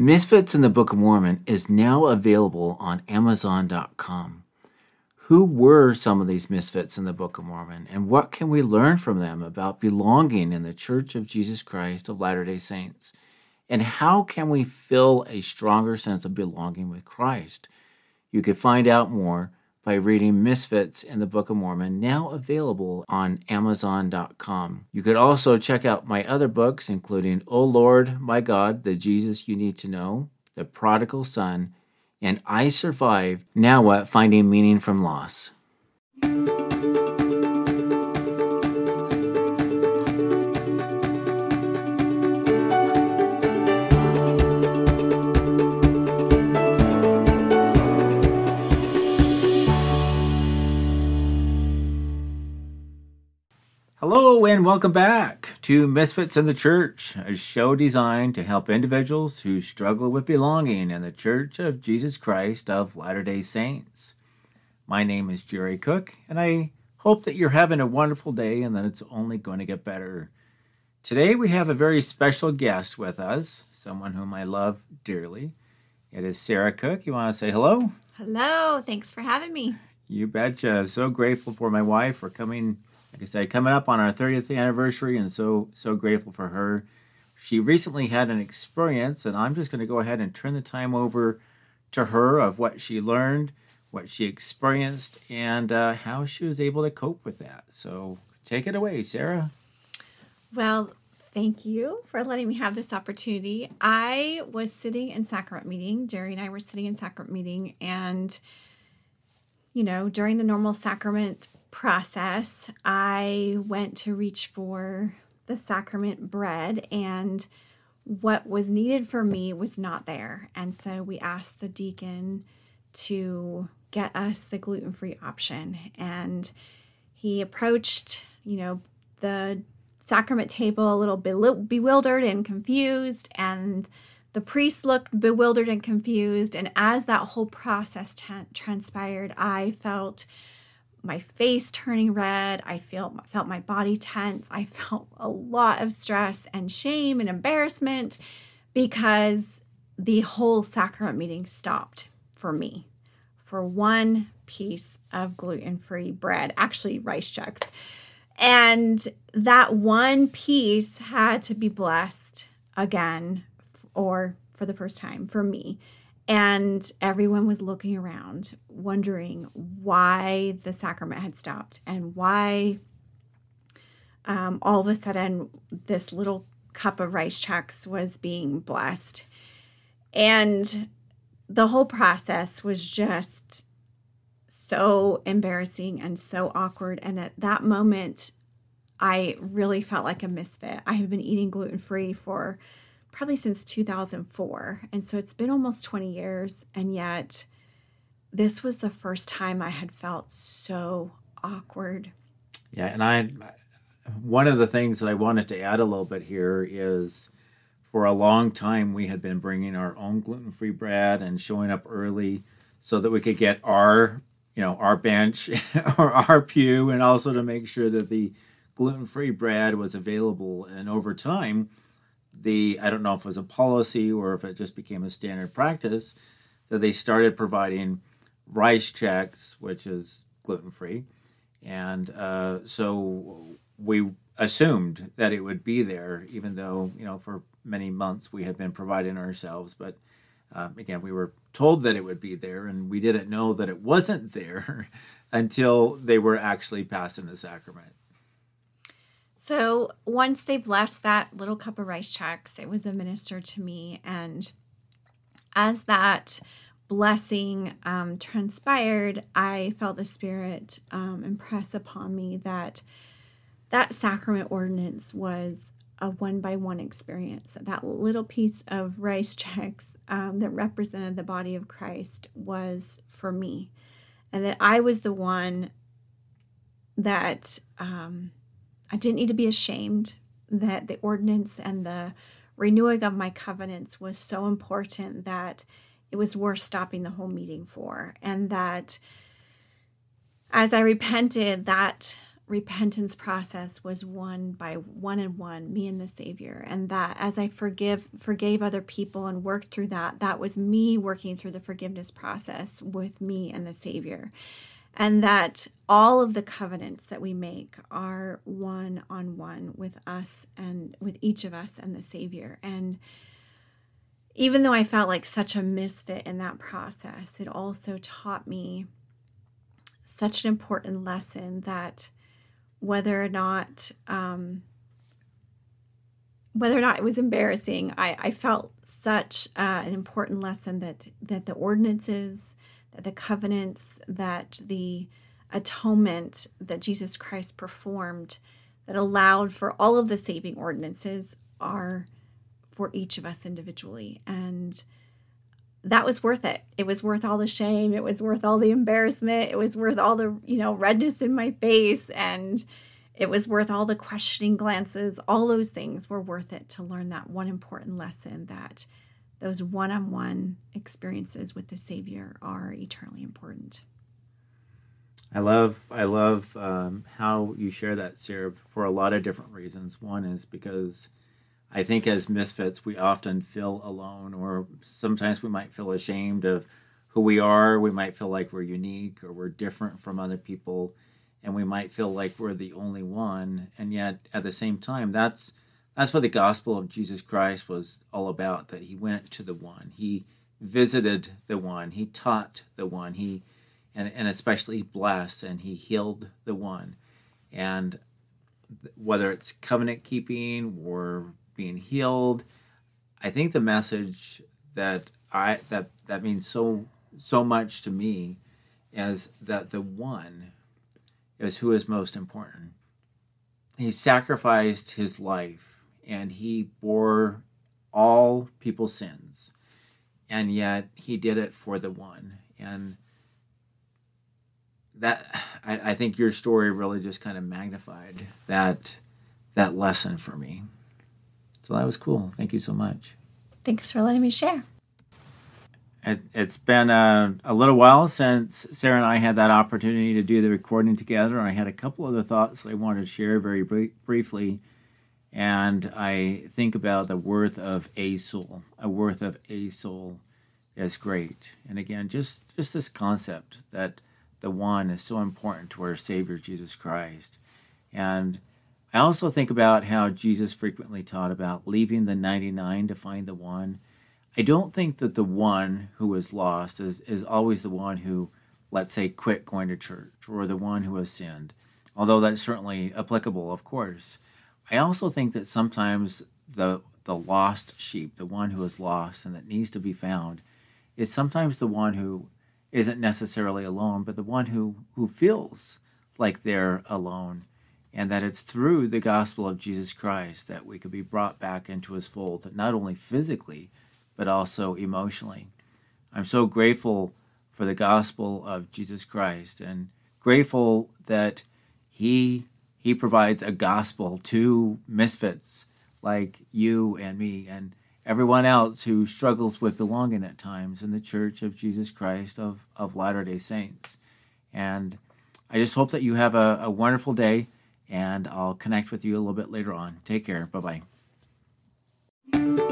Misfits in the Book of Mormon is now available on Amazon.com. Who were some of these misfits in the Book of Mormon, and what can we learn from them about belonging in the Church of Jesus Christ of Latter day Saints? And how can we feel a stronger sense of belonging with Christ? You can find out more by reading Misfits in the Book of Mormon, now available on Amazon.com. You could also check out my other books, including O Lord, My God, The Jesus You Need to Know, The Prodigal Son, and I Survived. Now what? Finding Meaning from Loss. Hello and welcome back to Misfits in the Church, a show designed to help individuals who struggle with belonging in the Church of Jesus Christ of Latter day Saints. My name is Jerry Cook, and I hope that you're having a wonderful day and that it's only going to get better. Today we have a very special guest with us, someone whom I love dearly. It is Sarah Cook. You want to say hello? Hello, thanks for having me. You betcha. So grateful for my wife for coming like I said, coming up on our 30th anniversary, and so so grateful for her. She recently had an experience, and I'm just going to go ahead and turn the time over to her of what she learned, what she experienced, and uh, how she was able to cope with that. So take it away, Sarah. Well, thank you for letting me have this opportunity. I was sitting in sacrament meeting. Jerry and I were sitting in sacrament meeting, and you know, during the normal sacrament process, I went to reach for the sacrament bread and what was needed for me was not there. And so we asked the deacon to get us the gluten free option. And he approached, you know, the sacrament table a little bewildered and confused. And the priest looked bewildered and confused. And as that whole process t- transpired, I felt my face turning red. I felt felt my body tense. I felt a lot of stress and shame and embarrassment because the whole sacrament meeting stopped for me for one piece of gluten-free bread, actually rice Chex. And that one piece had to be blessed again or for the first time for me and everyone was looking around, wondering why the sacrament had stopped and why um, all of a sudden this little cup of rice Chex was being blessed. And the whole process was just so embarrassing and so awkward. And at that moment, I really felt like a misfit. I have been eating gluten free for probably since 2004. And so it's been almost 20 years. And yet, this was the first time I had felt so awkward. Yeah. And I, one of the things that I wanted to add a little bit here is for a long time we had been bringing our own gluten free bread and showing up early so that we could get our you know our bench or our pew and also to make sure that the gluten free bread was available and over time the I don't know if it was a policy or if it just became a standard practice that they started providing rice Chex, which is gluten free, and uh, so we assumed that it would be there, even though you know for many months we had been providing ourselves, but. Um, again, we were told that it would be there, and we didn't know that it wasn't there until they were actually passing the sacrament. So once they blessed that little cup of rice Chex, it was administered to me. And as that blessing um, transpired, I felt the Spirit um, impress upon me that that sacrament ordinance was a one by one experience. That little piece of rice Chex um, that represented the body of Christ was for me. And that I was the one that um, I didn't need to be ashamed that the ordinance and the renewing of my covenants was so important that it was worth stopping the whole meeting for. And that as I repented, that repentance process was one by one and one me and the savior and that as i forgive forgave other people and worked through that that was me working through the forgiveness process with me and the savior and that all of the covenants that we make are one on one with us and with each of us and the savior. And even though i felt like such a misfit in that process it also taught me such an important lesson that whether or not um, whether or not it was embarrassing, I, I felt such uh, an important lesson that that the ordinances, the covenants, that the atonement that Jesus Christ performed, that allowed for all of the saving ordinances, are for each of us individually, and that was worth it. It was worth all the shame. It was worth all the embarrassment. It was worth all the, you know, redness in my face. And it was worth all the questioning glances. All those things were worth it to learn that one important lesson that those one on one experiences with the Savior are eternally important. I love I love um, how you share that, Sarah, for a lot of different reasons. One is because I think as misfits, we often feel alone, or sometimes we might feel ashamed of who we are. We might feel like we're unique or we're different from other people, and we might feel like we're the only one. And yet, at the same time, that's that's what the gospel of Jesus Christ was all about. That He went to the one, He visited the one, He taught the one, He and and especially blessed, and He healed the one, and whether it's covenant keeping or being healed. I think the message that I that that means so so much to me is that the one is who is most important. He sacrificed his life and he bore all people's sins, and yet he did it for the one. And that I, I think your story really just kind of magnified that that lesson for me. So that was cool. Thank you so much. Thanks for letting me share. It, has been a, a, little while since Sarah and I had that opportunity to do the recording together. And I had a couple other thoughts I wanted to share very br- briefly. And I think about the worth of a soul. A worth of a soul is great. And again, just, just this concept that the one is so important to our Savior Jesus Christ. And I also think about how Jesus frequently taught about leaving the 99 to find the one. I don't think that the one who is lost is, is always the one who, let's say, quit going to church or the one who has sinned, although that's certainly applicable, of course. I also think that sometimes the, the lost sheep, the one who is lost and that needs to be found, is sometimes the one who isn't necessarily alone, but the one who, who feels like they're alone and that it's through the gospel of Jesus Christ that we could be brought back into his fold, not only physically, but also emotionally. I'm so grateful for the gospel of Jesus Christ and grateful that he he provides a gospel to misfits like you and me and everyone else who struggles with belonging at times in the church of Jesus Christ of, of Latter-day Saints. And I just hope that you have a, a wonderful day and I'll connect with you a little bit later on. Take care. Bye bye.